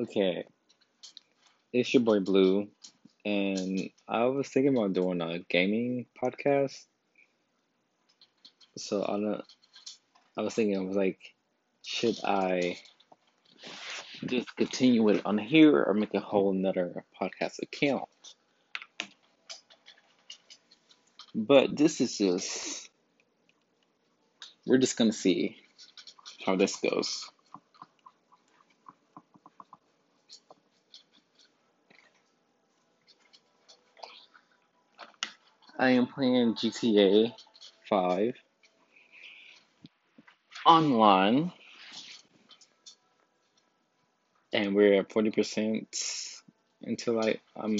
Okay, it's your boy Blue, and I was thinking about doing a gaming podcast. So I don't. I was thinking, I was like, should I just continue it on here or make a whole another podcast account? But this is just. We're just gonna see how this goes. I am playing GTA 5 online, and we're at 40% until I um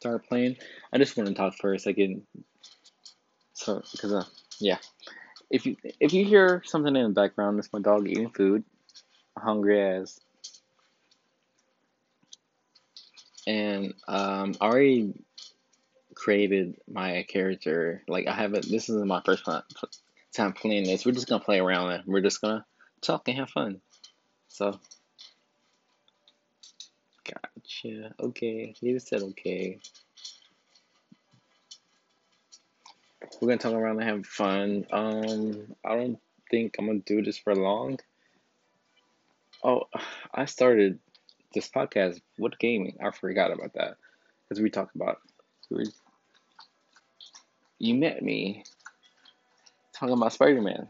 start playing. I just want to talk for a second, so because uh yeah, if you if you hear something in the background, it's my dog eating food, hungry as, and um I already created my character. Like I haven't. This isn't my first time playing this. We're just gonna play around and we're just gonna talk and have fun. So, gotcha. Okay, you said okay. We're gonna talk around and have fun. Um, I don't think I'm gonna do this for long. Oh, I started this podcast with gaming. I forgot about that because we talked about you met me talking about Spider Man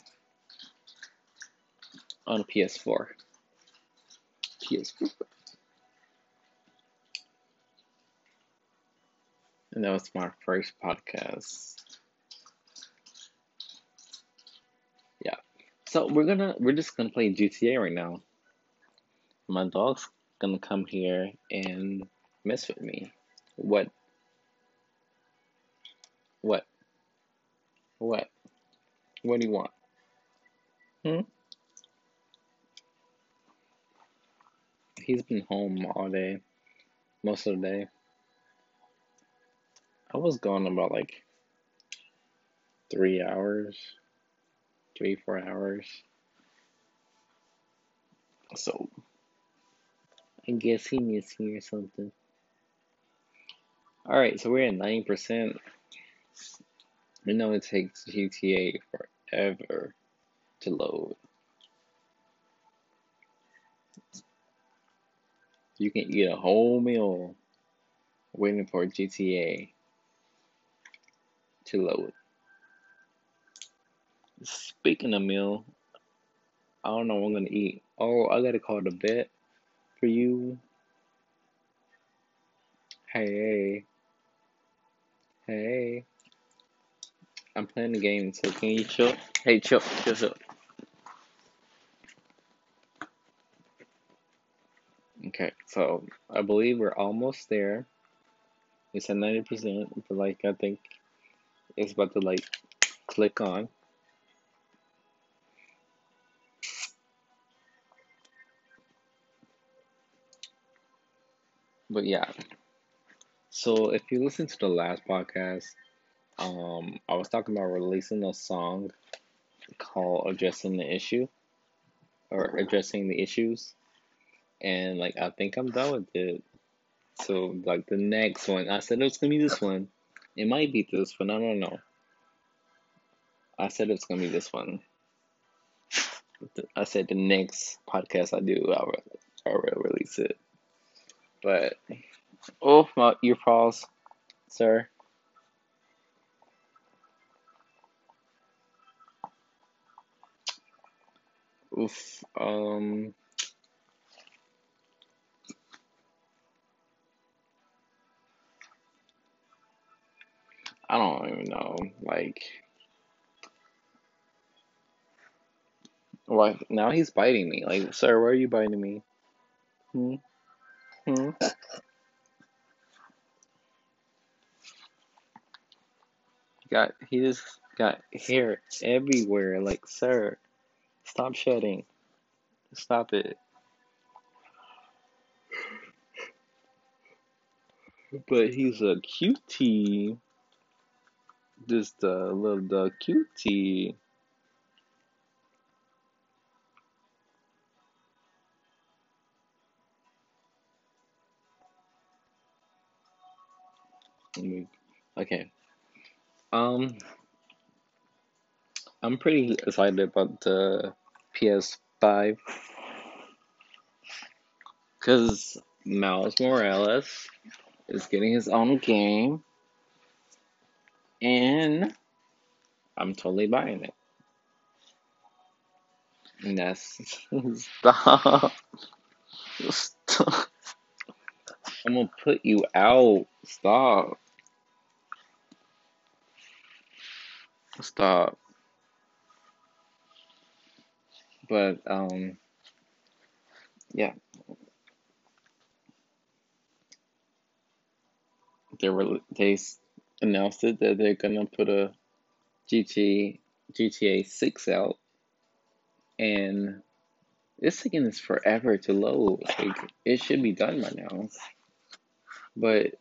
on a PS4. PS4. And that was my first podcast. Yeah. So we're gonna we're just gonna play GTA right now. My dog's gonna come here and mess with me. What? What? What? What do you want? Hmm? He's been home all day, most of the day. I was gone about like three hours, three, four hours. So, I guess he missed me or something. Alright, so we're at 90%. I know it takes GTA forever to load. You can eat a whole meal waiting for GTA to load. Speaking of meal, I don't know what I'm gonna eat. Oh, I gotta call the vet for you. Hey, hey. I'm playing the game, so can you chill? Hey, chill, chill, chill. Okay, so I believe we're almost there. It's at 90%, but like I think it's about to like click on. But yeah. So if you listen to the last podcast, um, I was talking about releasing a song called "Addressing the Issue" or "Addressing the Issues," and like I think I'm done with it. So like the next one, I said it was gonna be this one. It might be this one. I don't know. I said it's gonna be this one. I said the next podcast I do, I'll, I'll release it. But oh my ear pause, sir. Oof. Um. I don't even know. Like. Why now he's biting me. Like, sir, why are you biting me? Hmm? Hmm? Got he just got hair everywhere. Like, sir. Stop shedding. Stop it. But he's a cutie. Just uh, a little the cutie. Okay. Um I'm pretty excited about the PS5 because Miles Morales is getting his own game, and I'm totally buying it. And that's stop. Stop. I'm gonna put you out. Stop. Stop. But um, yeah. They were they announced it that they're gonna put a GTA GTA Six out, and it's taking this forever to load. Like it should be done by now, but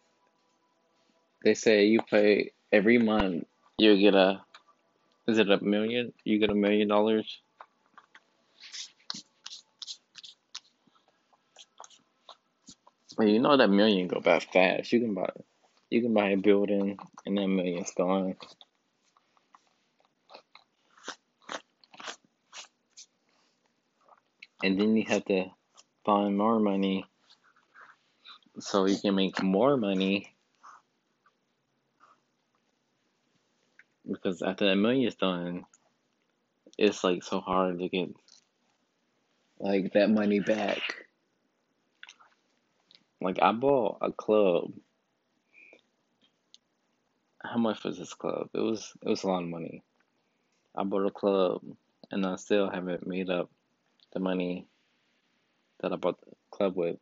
they say you pay every month you get a is it a million? You get a million dollars. Well, you know that million go by fast. You can buy you can buy a building and that million's gone. And then you have to find more money so you can make more money. Because after that million's done, it's like so hard to get like that money back. Like I bought a club. How much was this club? It was it was a lot of money. I bought a club and I still haven't made up the money that I bought the club with.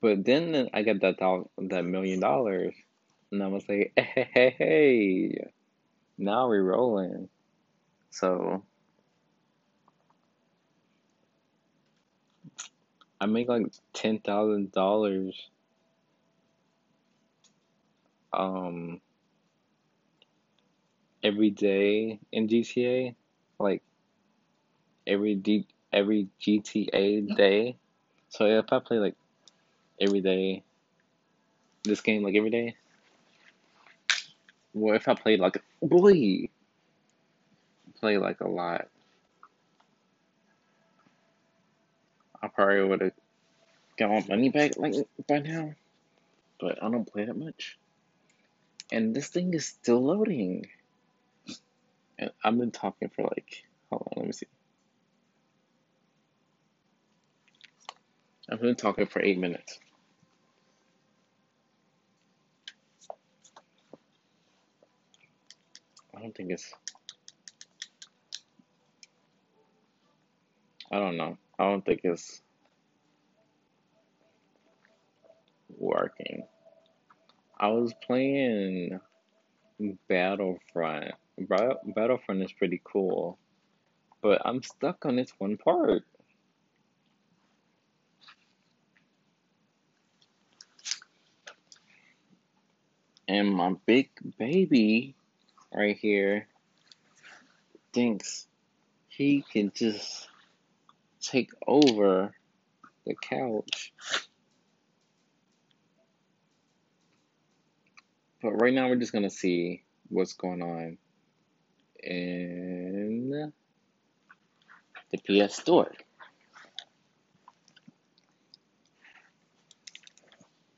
But then I got that that million dollars, and I was like, hey, hey, hey, now we're rolling. So I make like ten thousand dollars um every day in GTA, like every D every GTA day. So if I play like every day, this game like every day, well if I played like boy, play like a lot, I probably would have got my money back like by now. But I don't play that much, and this thing is still loading. And I've been talking for like, hold on, let me see. I've been talking for eight minutes. I don't think it's. I don't know. I don't think it's working. I was playing Battlefront. Battlefront is pretty cool, but I'm stuck on this one part. And my big baby right here thinks he can just take over the couch. But right now, we're just gonna see what's going on in the PS Store.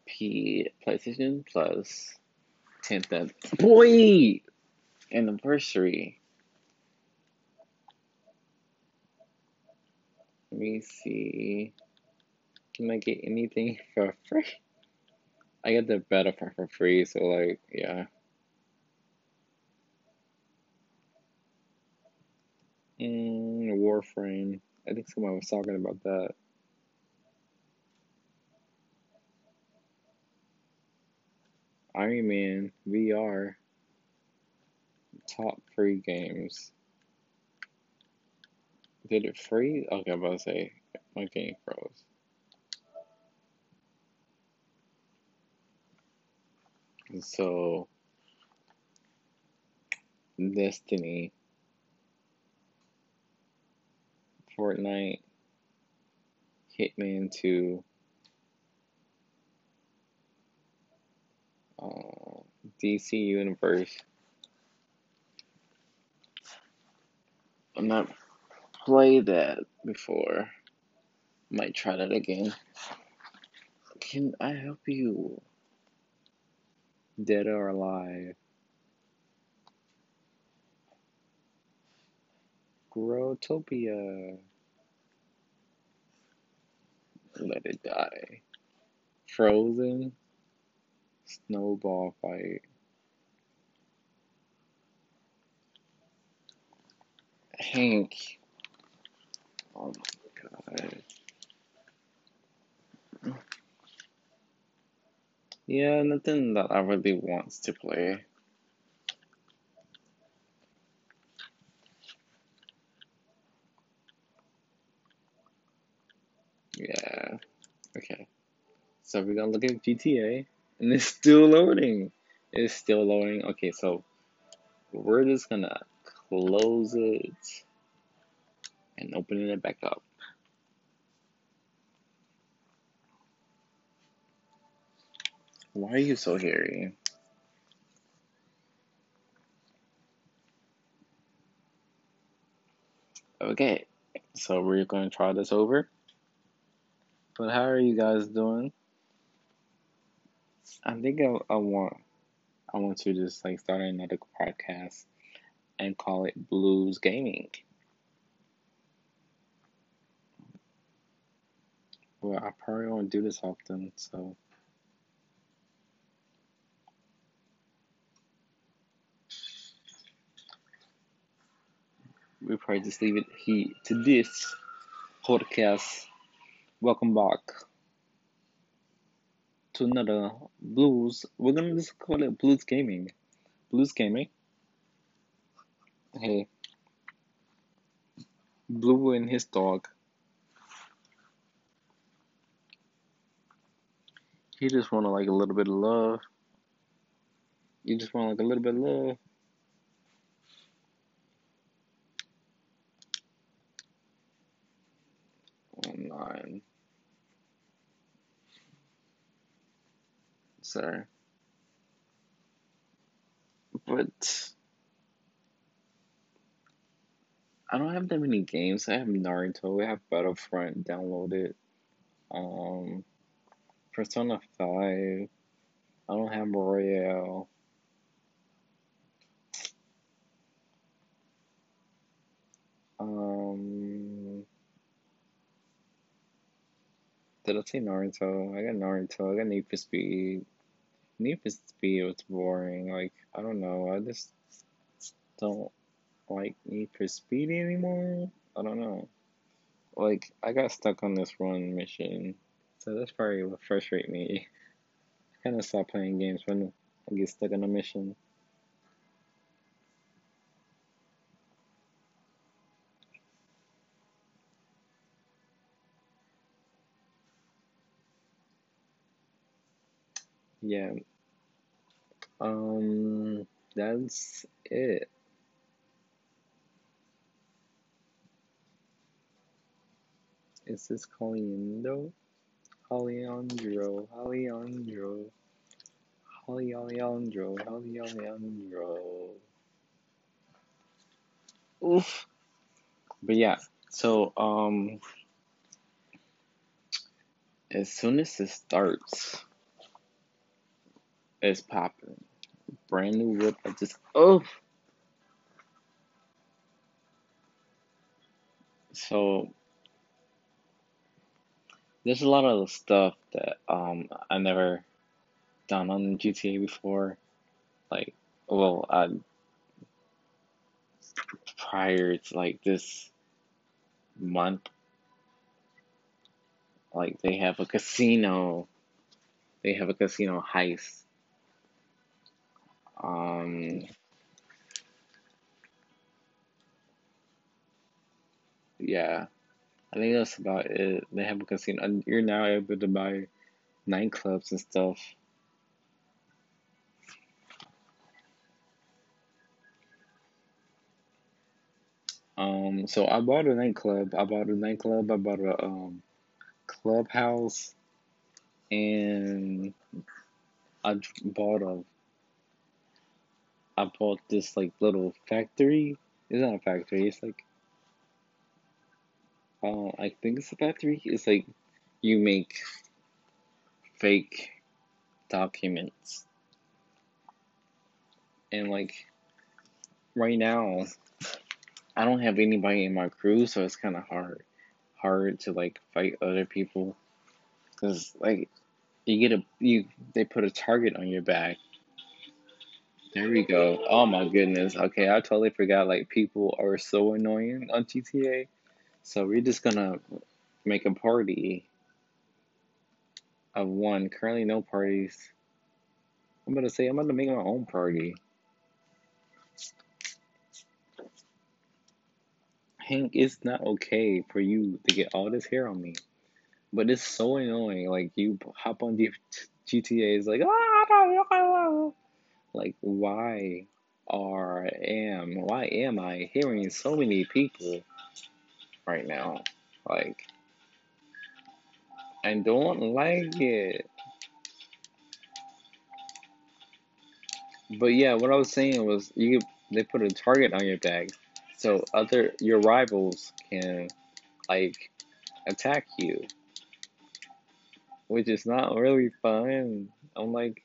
P PlayStation Plus 10th boy anniversary. Let me see. Can I get anything for free? I get the Battlefront for free, so like, yeah. Mm, Warframe. I think someone was talking about that. Iron Man VR. Top free games. Did it free? Okay, I'm about to say my game froze. So, Destiny, Fortnite, Hitman 2, uh, DC Universe. I've not played that before. Might try that again. Can I help you? Dead or alive? Growtopia. Let it die. Frozen. Snowball fight. Hank. Oh my god. Yeah, nothing that I really wants to play. Yeah. Okay. So we're gonna look at GTA, and it's still loading. It's still loading. Okay, so we're just gonna close it and opening it back up. Why are you so hairy? Okay, so we're going to try this over. But how are you guys doing? I think I, I want I want to just like start another podcast and call it Blues Gaming. Well, I probably won't do this often, so We'll probably just leave it here to this podcast. Welcome back to another blues. We're gonna just call it blues gaming. Blues gaming. Hey, Blue and his dog. He just want to like a little bit of love. You just want like a little bit of love. Online. Sorry. But I don't have that many games. I have Naruto. I have Battlefront downloaded. Um, Persona Five. I don't have Royal. Um, did I say Naruto? I got Naruto. I got Need for Speed. Need for Speed was boring. Like I don't know. I just don't like Need for Speed anymore. I don't know. Like I got stuck on this one mission, so that's probably what frustrates me. I kind of stop playing games when I get stuck on a mission. Yeah. Um. That's it. Is this Caliendo? Alejandro, Alejandro, Holly Alejandro, Holly Alejandro. Oof. But yeah, so um, as soon as it starts, it's popping. Brand new whip. I just oh. So there's a lot of stuff that um I never done on GTA before. Like, well, I prior to like this month, like they have a casino. They have a casino heist. Um, yeah, I think that's about it. They have a casino. And you're now able to buy nightclubs and stuff. Um, so I bought a nightclub. I bought a nightclub. I bought a um clubhouse, and I bought a I bought this like little factory. It's not a factory. It's like uh, I think it's a factory. It's like you make fake documents, and like right now, I don't have anybody in my crew, so it's kind of hard, hard to like fight other people, cause like you get a you they put a target on your back. There we go. Oh my goodness. Okay, I totally forgot. Like people are so annoying on GTA. So we're just gonna make a party of one. Currently, no parties. I'm gonna say I'm gonna make my own party. Hank, it's not okay for you to get all this hair on me, but it's so annoying. Like you hop on G- GTA, it's like ah, like why are am why am I hearing so many people right now? Like I don't like it. But yeah, what I was saying was you they put a target on your back, so other your rivals can like attack you, which is not really fun. I'm like,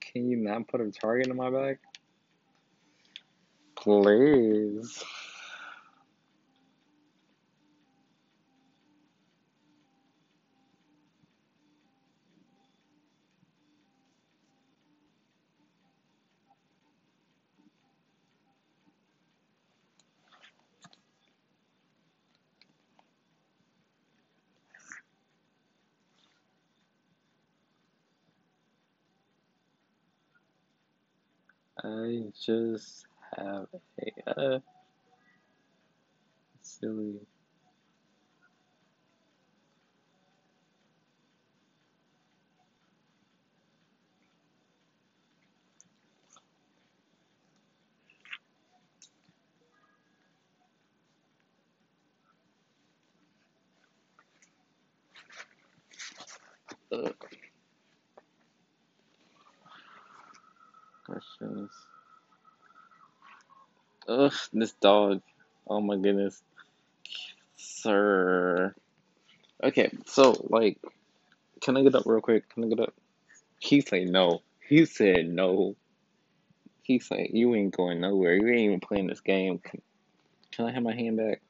can you not put a target on my back? Please. I just have a uh, silly. Questions. Ugh, this dog. Oh my goodness. Sir. Okay, so, like, can I get up real quick? Can I get up? He said no. He said no. He said, you ain't going nowhere. You ain't even playing this game. Can, can I have my hand back?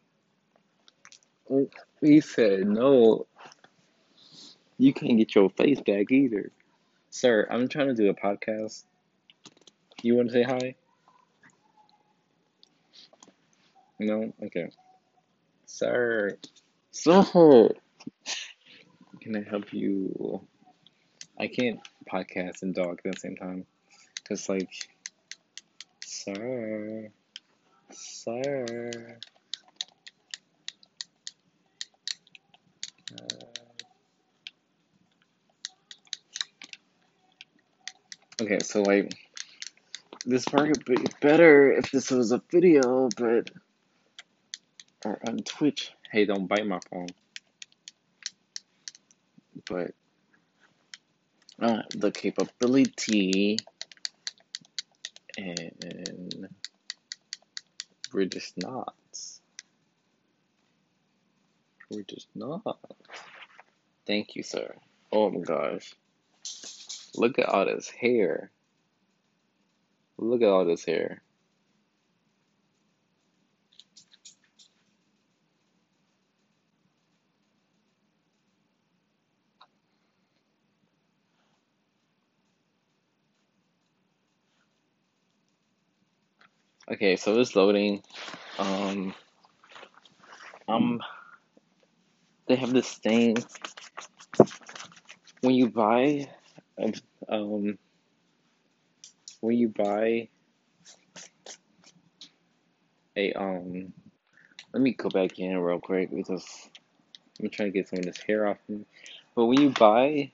He said no. You can't get your face back either. Sir, I'm trying to do a podcast. You want to say hi? No? Okay. Sir. Sir. Can I help you? I can't podcast and dog at the same time. Because, like, sir. Sir. Uh, okay, so, like, this part would be better if this was a video, but. Or on Twitch. Hey, don't bite my phone. But. I don't have the capability. And. We're just not. We're just not. Thank you, sir. Oh my gosh. Look at all this hair. Look at all this hair. Okay, so it's loading. Um, um, they have this thing when you buy, um, um when you buy a um, let me go back in real quick because I'm trying to get some of this hair off me. But when you buy,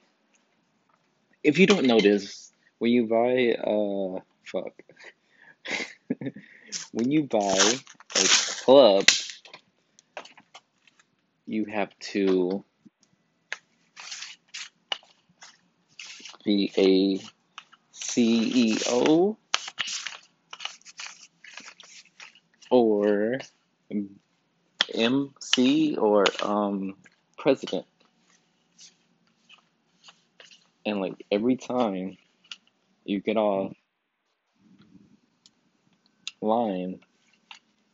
if you don't know this, when you buy, uh, fuck. when you buy a club, you have to be a CEO or MC or um, president. And like every time you get off line,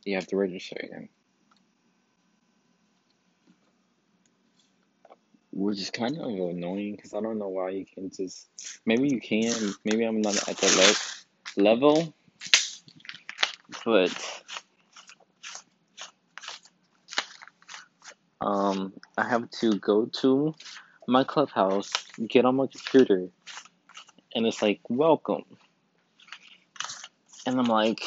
you have to register again. Which is kind of annoying because I don't know why you can just. Maybe you can. Maybe I'm not at the le- level. But. Um, I have to go to my clubhouse, get on my computer, and it's like, welcome. And I'm like,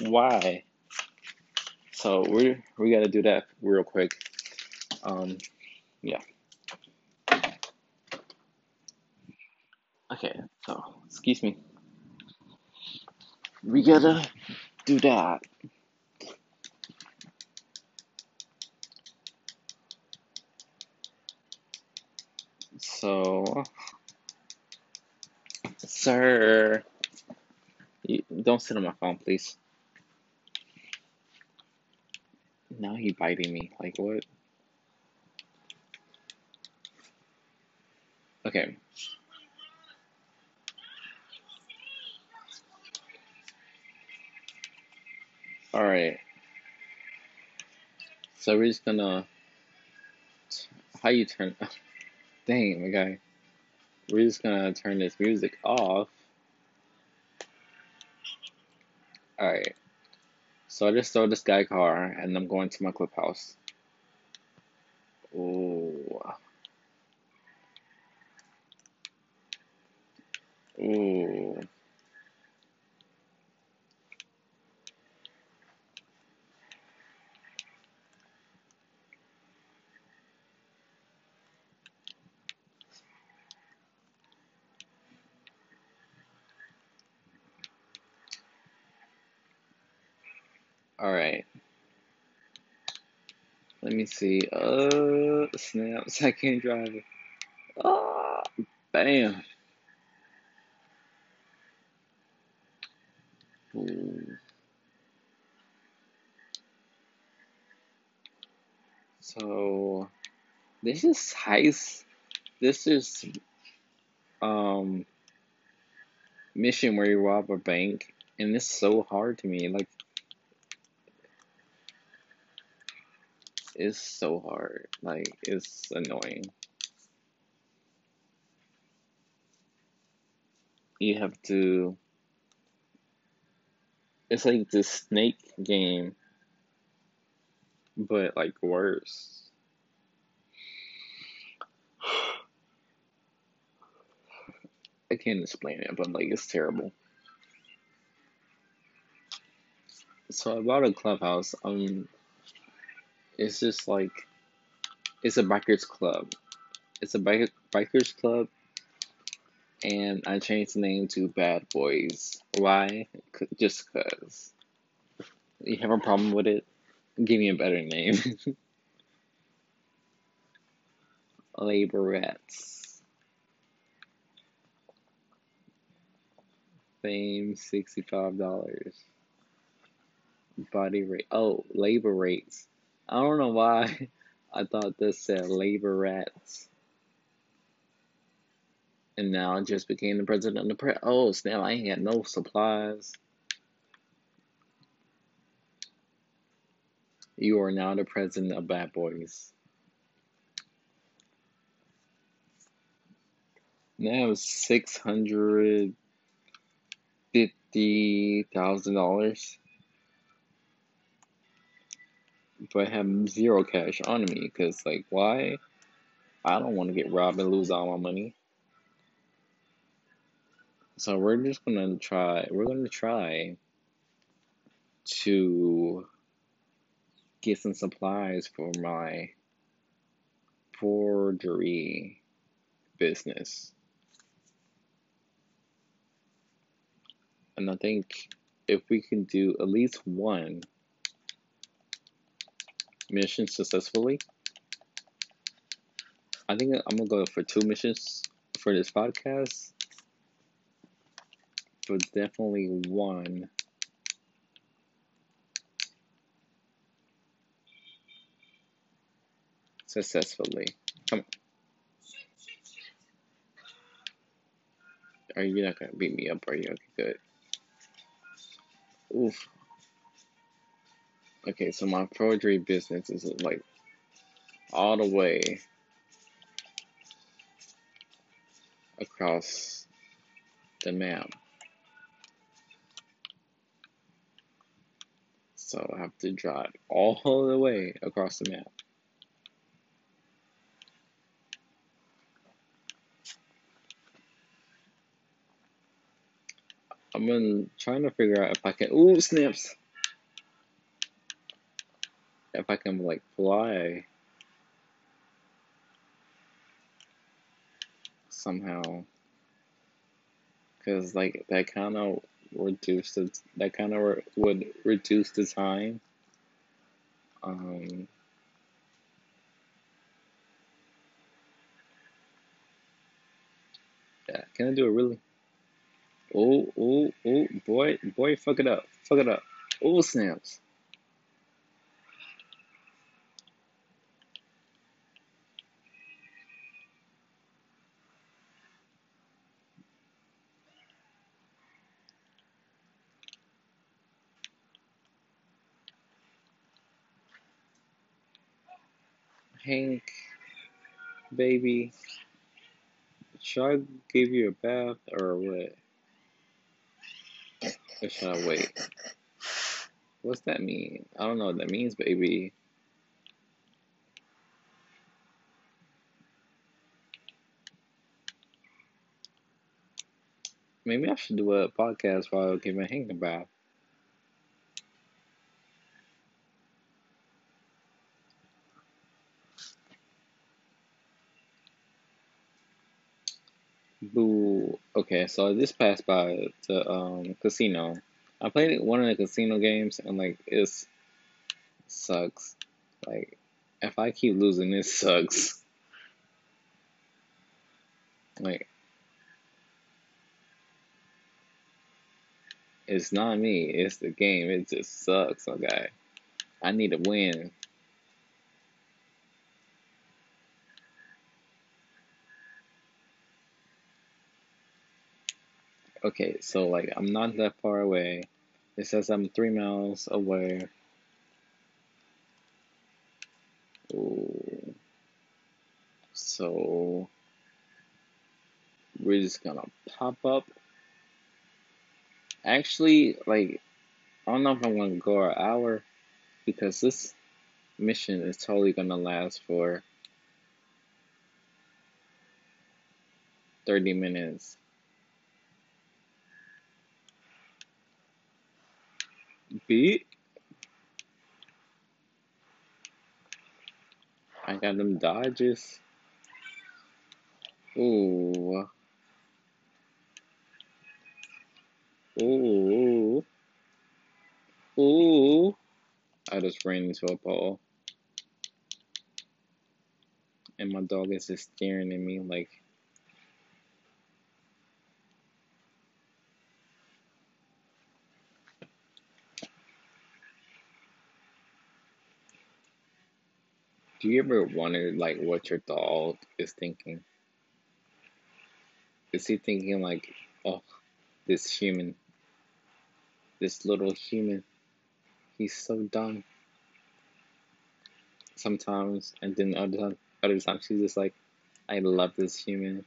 why? So we we gotta do that real quick. Um, yeah. Okay, so excuse me. We gotta do that. So, sir, don't sit on my phone, please. Now he biting me. Like what? Okay. All right. So we're just gonna. How you turn? Dang, my guy. We're just gonna turn this music off. All right. So I just stole this guy car and I'm going to my clubhouse. Ooh. Ooh. All right. Let me see. Uh, snaps. I can't drive it. Ah, bam. So this is heist. This is um mission where you rob a bank, and it's so hard to me. Like it's so hard. Like it's annoying. You have to. It's like the snake game, but like worse. I can't explain it, but like it's terrible. So I bought a clubhouse. Um, it's just like it's a bikers club. It's a bike bikers club, and I changed the name to Bad Boys. Why? C- Just cause. You have a problem with it? Give me a better name. Laborettes. Fame sixty five dollars. Body rate. Oh, labor rates. I don't know why I thought this said labor rats. And now I just became the president of the pre. Oh, snap! I ain't got no supplies. You are now the president of Bad Boys. Now six hundred fifty thousand dollars, but have zero cash on me because, like, why? I don't want to get robbed and lose all my money. So we're just gonna try. We're gonna try to get some supplies for my forgery business. And I think if we can do at least one Mission successfully. I think I'm gonna go for two missions for this podcast, but definitely one. Successfully. Come on. Are you not gonna beat me up? Are you okay? Good. Oof. Okay, so my forgery business is like all the way across the map. So I have to drive all the way across the map. Been trying to figure out if I can. Ooh, snaps! If I can, like, fly somehow. Because, like, that kind of reduce the, that kind of re- would reduce the time. Um, yeah, can I do it really? Oh, oh, oh, boy, boy, fuck it up, fuck it up. Oh, snaps. Hank, baby, should I give you a bath or what? Or should I wait? What's that mean? I don't know what that means, baby. Maybe I should do a podcast while I give my Hank a bath. Boo. Okay, so I just passed by the um casino. I played one of the casino games and like it's sucks. Like if I keep losing, it sucks. Like it's not me, it's the game. It just sucks, okay. I need to win. Okay, so like I'm not that far away. It says I'm three miles away. Ooh. So we're just gonna pop up. Actually, like I don't know if I'm gonna go an hour because this mission is totally gonna last for 30 minutes. Beat. I got them dodges. Ooh. Ooh. Ooh. I just ran into a pole. And my dog is just staring at me like Do you ever wonder like what your dog is thinking? Is he thinking like, oh, this human, this little human, he's so dumb. Sometimes, and then other time, other times she's just like, I love this human.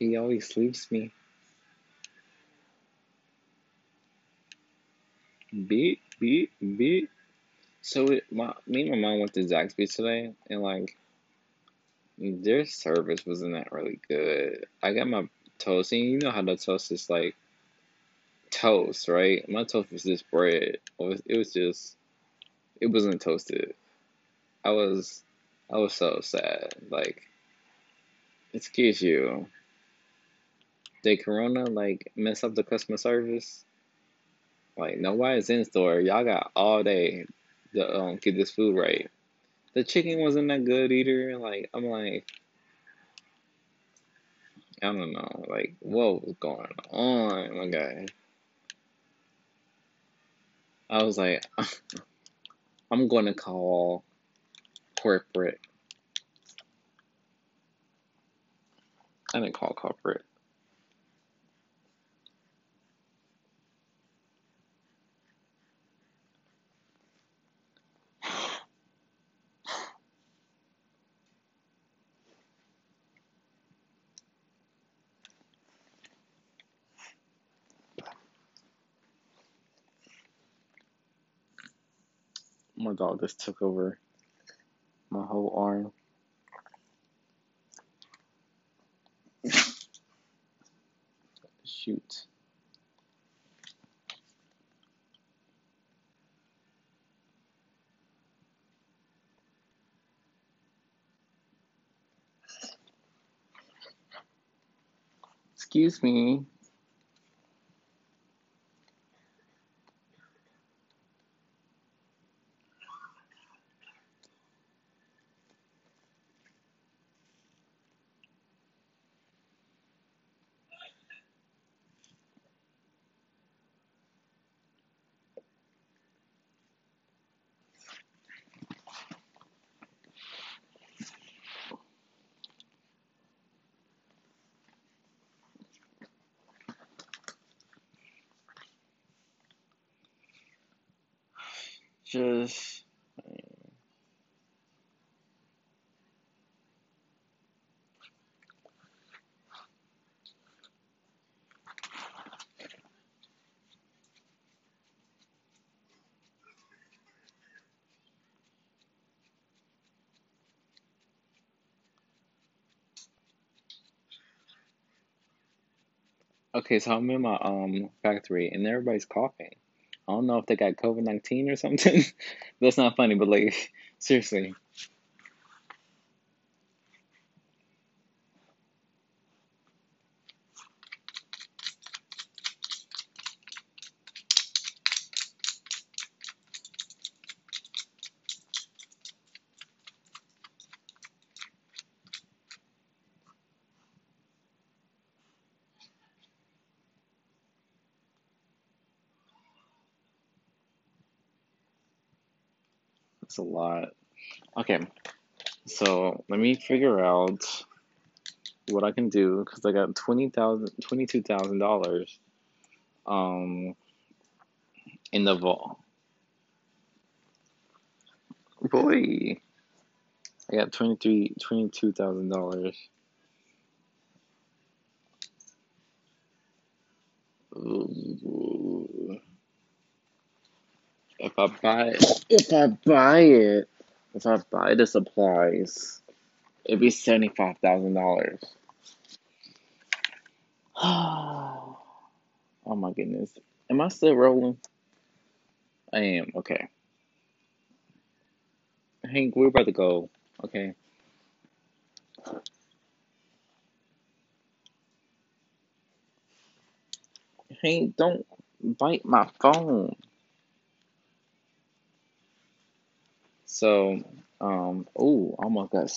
He always leaves me. Beat, beat, beat. So my me and my mom went to Zaxby's today, and like their service wasn't that really good. I got my toast, and you know how the toast is like toast, right? My toast was just bread. It was, it was just it wasn't toasted. I was I was so sad. Like excuse you. Did Corona like mess up the customer service? Like nobody's in store. Y'all got all day to um get this food right. The chicken wasn't that good either. Like I'm like I don't know, like what was going on, my guy. I was like I'm gonna call corporate. I didn't call corporate. Oh my dog just took over my whole arm. Shoot. Excuse me. Okay, so I'm in my um factory and everybody's coughing. I don't know if they got COVID nineteen or something. That's not funny, but like seriously. That's a lot. Okay, so let me figure out what I can do because I got twenty thousand, twenty-two thousand dollars, um, in the vault. Boy, I got twenty-three, twenty-two thousand dollars. If I buy if I buy it, if I buy the supplies, it'd be seventy-five thousand dollars. Oh my goodness. Am I still rolling? I am. Okay. Hank, we're about to go. Okay. Hank, don't bite my phone. So, um, oh, almost got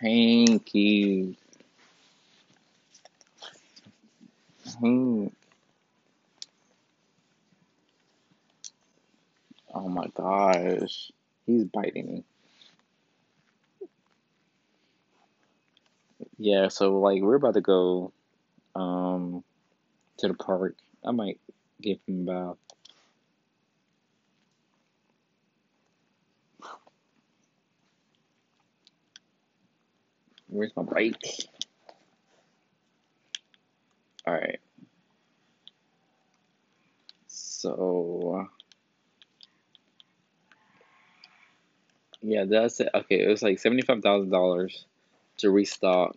Hanky. Hank. Oh my gosh. He's biting me. Yeah, so like we're about to go um to the park. I might give him a Where's my bike? Alright. So yeah, that's it. Okay, it was like seventy five thousand dollars to restock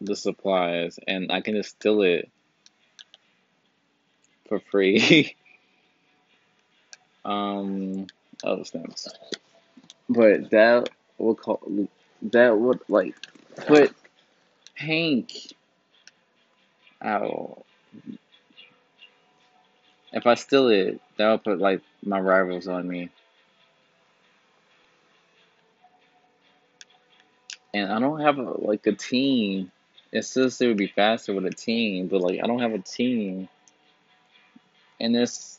the supplies and I can just steal it for free. um oh snaps. But that would call that would like put Hank out. If I steal it, that would put like my rivals on me. And I don't have a, like a team. It says it would be faster with a team, but like I don't have a team. And there's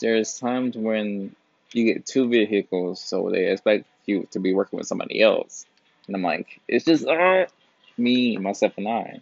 there's times when you get two vehicles, so they expect you to be working with somebody else. And I'm like, it's just uh, me, myself, and I.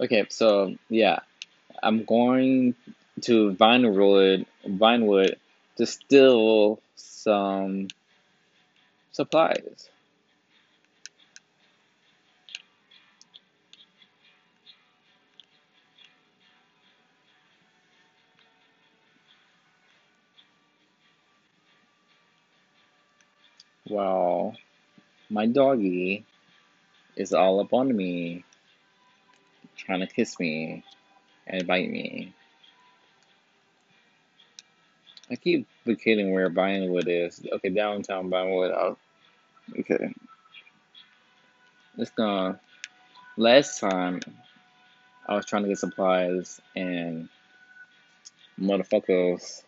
Okay, so yeah, I'm going to Vinewood, Vinewood to steal some supplies. Well, my doggy is all up on me, trying to kiss me and bite me. I keep forgetting where Vinewood is. Okay, downtown Vinewood. I'll, okay. It's gonna. Last time I was trying to get supplies and motherfuckers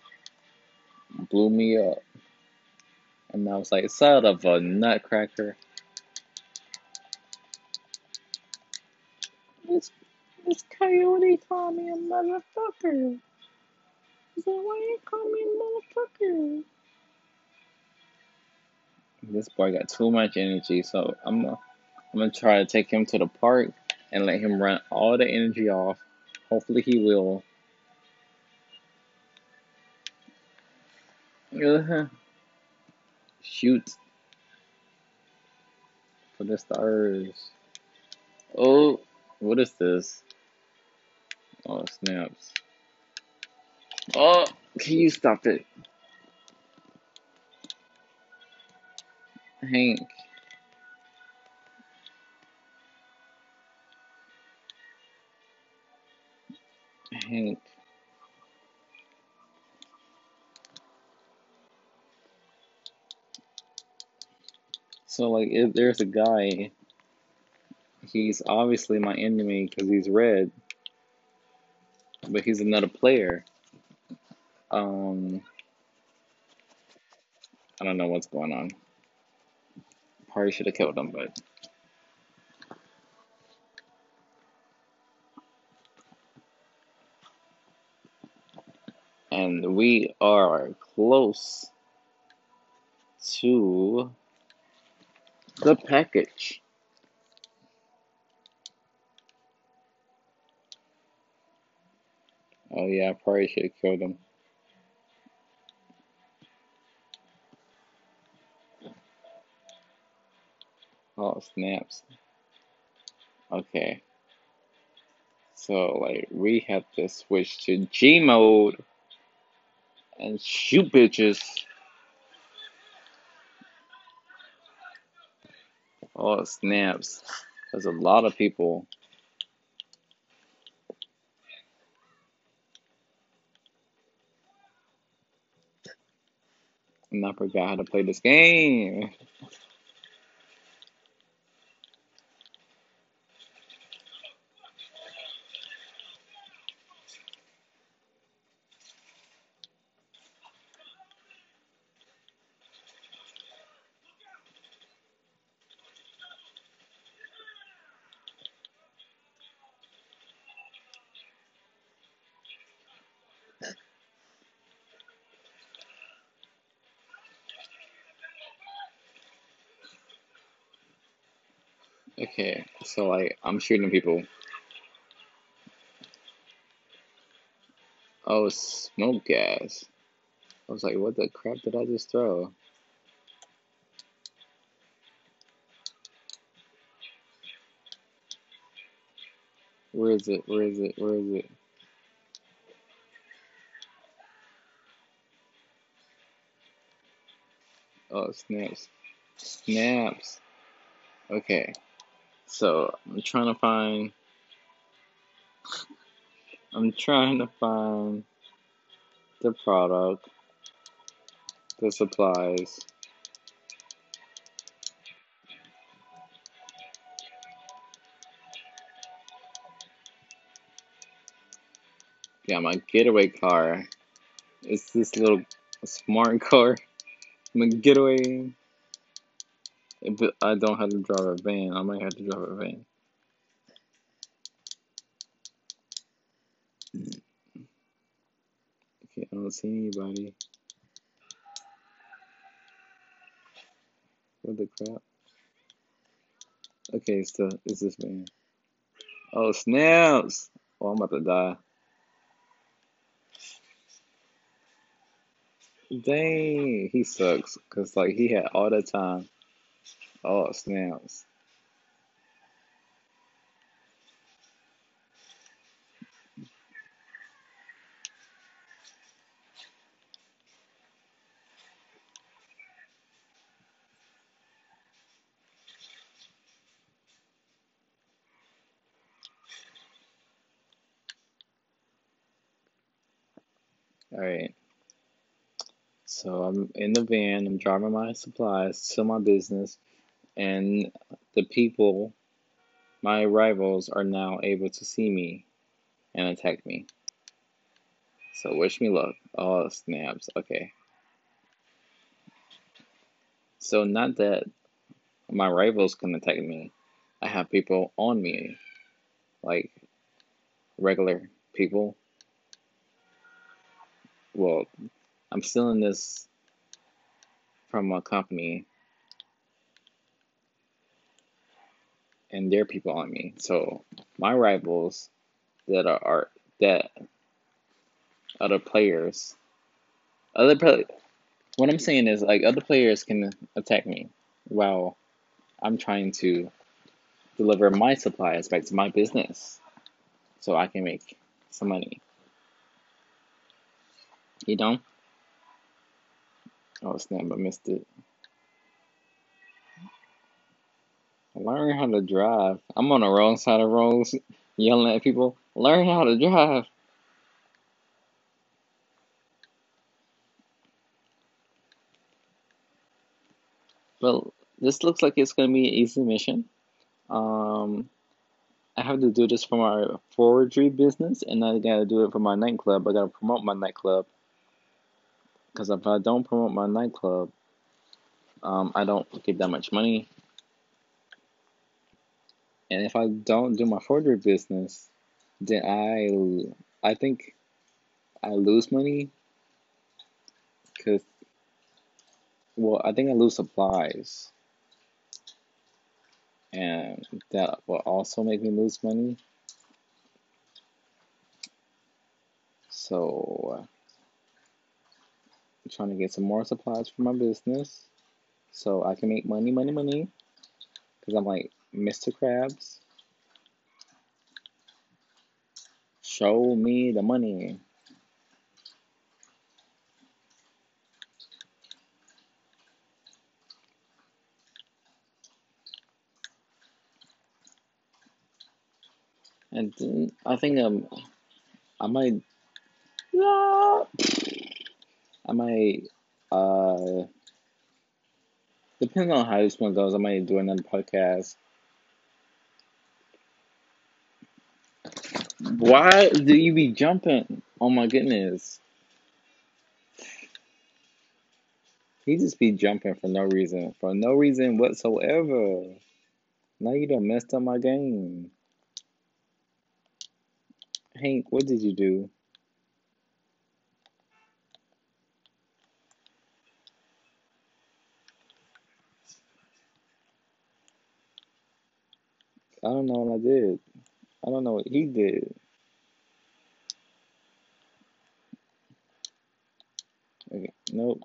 blew me up. And I was like, son of a nutcracker. This, this coyote me a motherfucker. He said, why you call me motherfucker? This boy got too much energy, so I'm gonna, I'm gonna try to take him to the park and let him run all the energy off. Hopefully he will. Uh-huh. Shoot. For the stars. Oh, what is this? Oh, snaps. Oh, can you stop it? Hank. Hank. So, like, if there's a guy, he's obviously my enemy because he's red, but he's another player. Um, I don't know what's going on. Probably should have killed him, but. And we are close to the package. Oh yeah, I probably should have killed him. Oh snaps. Okay. So like we have to switch to G mode and shoot bitches. Oh snaps. There's a lot of people. And I forgot how to play this game. So like I'm shooting people. Oh, smoke gas. I was like, what the crap did I just throw? Where is it? Where is it? Where is it? Oh, snaps. Snaps. Okay. So I'm trying to find. I'm trying to find the product, the supplies. Yeah, my getaway car. It's this little smart car. My getaway but I don't have to drive a van. I might have to drive a van. Okay, I don't see anybody. What the crap? Okay, it's the it's this man. Oh snaps! Oh, I'm about to die. Dang, he sucks. Cause like he had all the time. Oh snaps! All right. So I'm in the van. I'm driving my supplies to my business, and the people, my rivals, are now able to see me and attack me. So wish me luck. Oh snaps! Okay. So not that my rivals can attack me. I have people on me, like regular people. Well, I'm stealing this from a company, and their people on me. So my rivals that are, are that other players, other what I'm saying is like other players can attack me while I'm trying to deliver my supplies back to my business so I can make some money. You know? Oh snap, I missed it. Learn how to drive. I'm on the wrong side of roads yelling at people. Learn how to drive. Well, this looks like it's gonna be an easy mission. Um, I have to do this for my forgery business, and I gotta do it for my nightclub. I gotta promote my nightclub. Because if I don't promote my nightclub, um, I don't get that much money. And if I don't do my forgery business, then I, I think I lose money. Cause, well, I think I lose supplies, and that will also make me lose money. So, I'm trying to get some more supplies for my business, so I can make money, money, money. Cause I'm like Mr. Krabs. Show me the money. And I think um I might I might uh depending on how this one goes, I might do another podcast. Why do you be jumping? Oh my goodness. He just be jumping for no reason. For no reason whatsoever. Now you done messed up my game. Hank, what did you do? I don't know what I did. I don't know what he did. Okay, nope.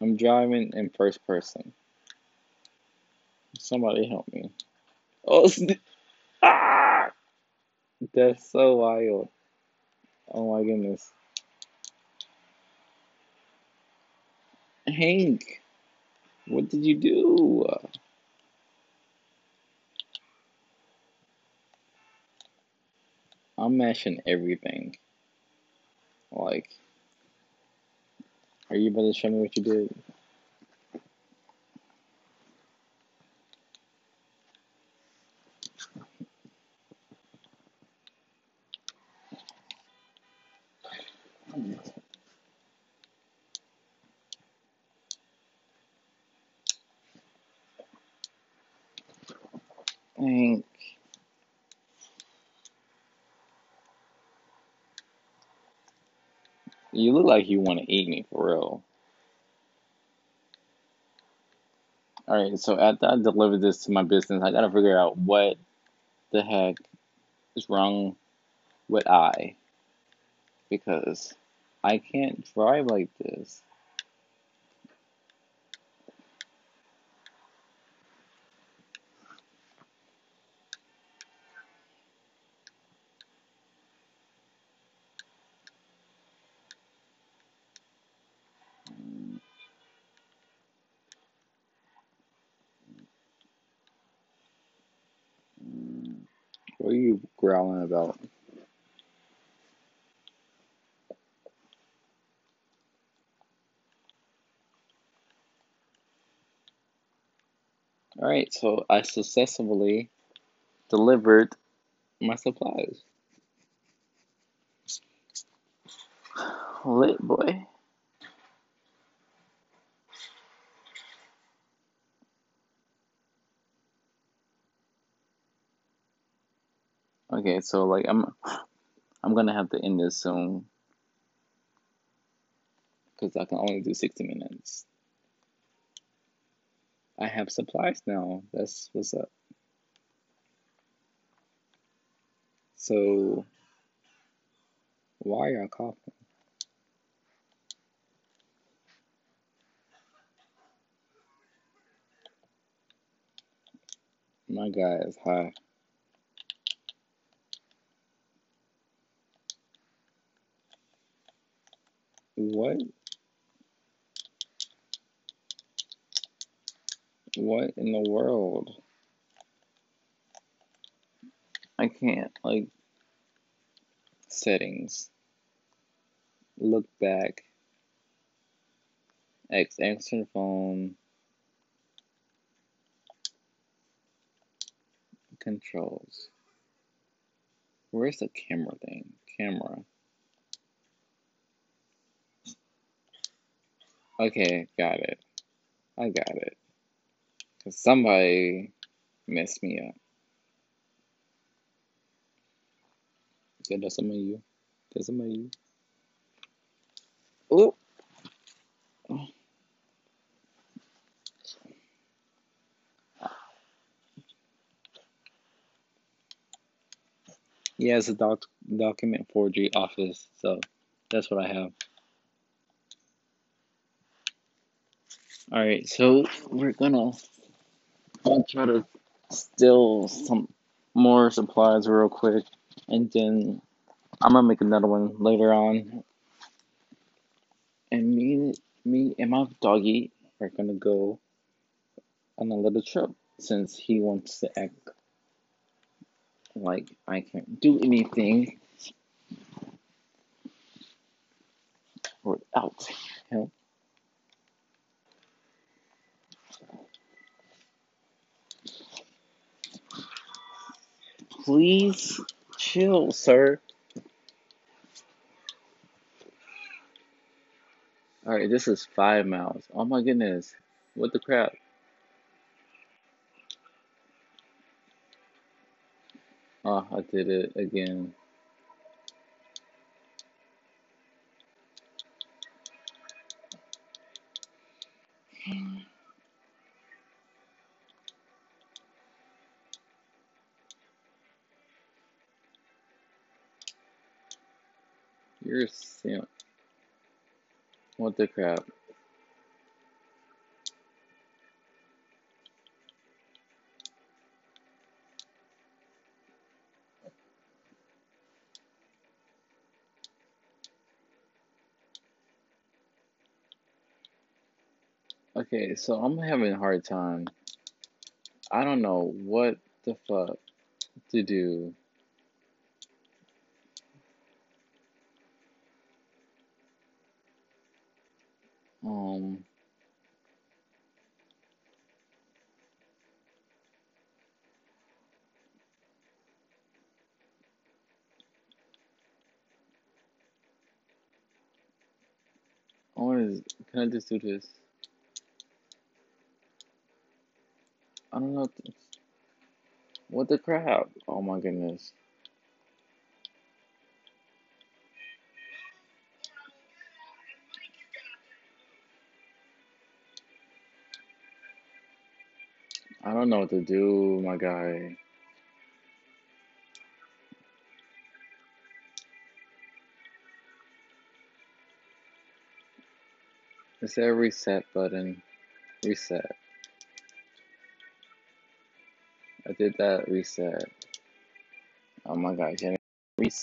I'm driving in first person. Somebody help me. Oh, ah! That's so wild. Oh my goodness. Hank, what did you do? I'm mashing everything. Like, are you about to show me what you did? I you look like you want to eat me for real. Alright, so after I delivered this to my business, I gotta figure out what the heck is wrong with I. Because I can't drive like this. What are you growling about? Alright, so I successfully delivered my supplies. Lit boy. Okay, so like I'm I'm gonna have to end this soon because I can only do 60 minutes. I have supplies now. That's what's up. So why are y'all coughing? My guy is high. What? What in the world? I can't, like, settings. Look back. X, answer phone. Controls. Where's the camera thing? Camera. Okay, got it. I got it. Cause somebody messed me up. Yeah, that's some of you. That's some of you. Oh, yeah, it's a doc document forgery office, so that's what I have. Alright, so we're gonna try to steal some more supplies real quick and then I'm gonna make another one later on. And me me and my doggy are gonna go on a little trip since he wants to act like I can't do anything without him. Please chill, sir. Alright, this is five miles. Oh my goodness. What the crap? Oh, I did it again. Hmm. You're simp. What the crap? Okay, so I'm having a hard time. I don't know what the fuck to do. Um, I to. Just do this? I don't know. What the crap? Oh my goodness. I don't know what to do, my guy. Is there a reset button? Reset. I did that reset. Oh my gosh, reset.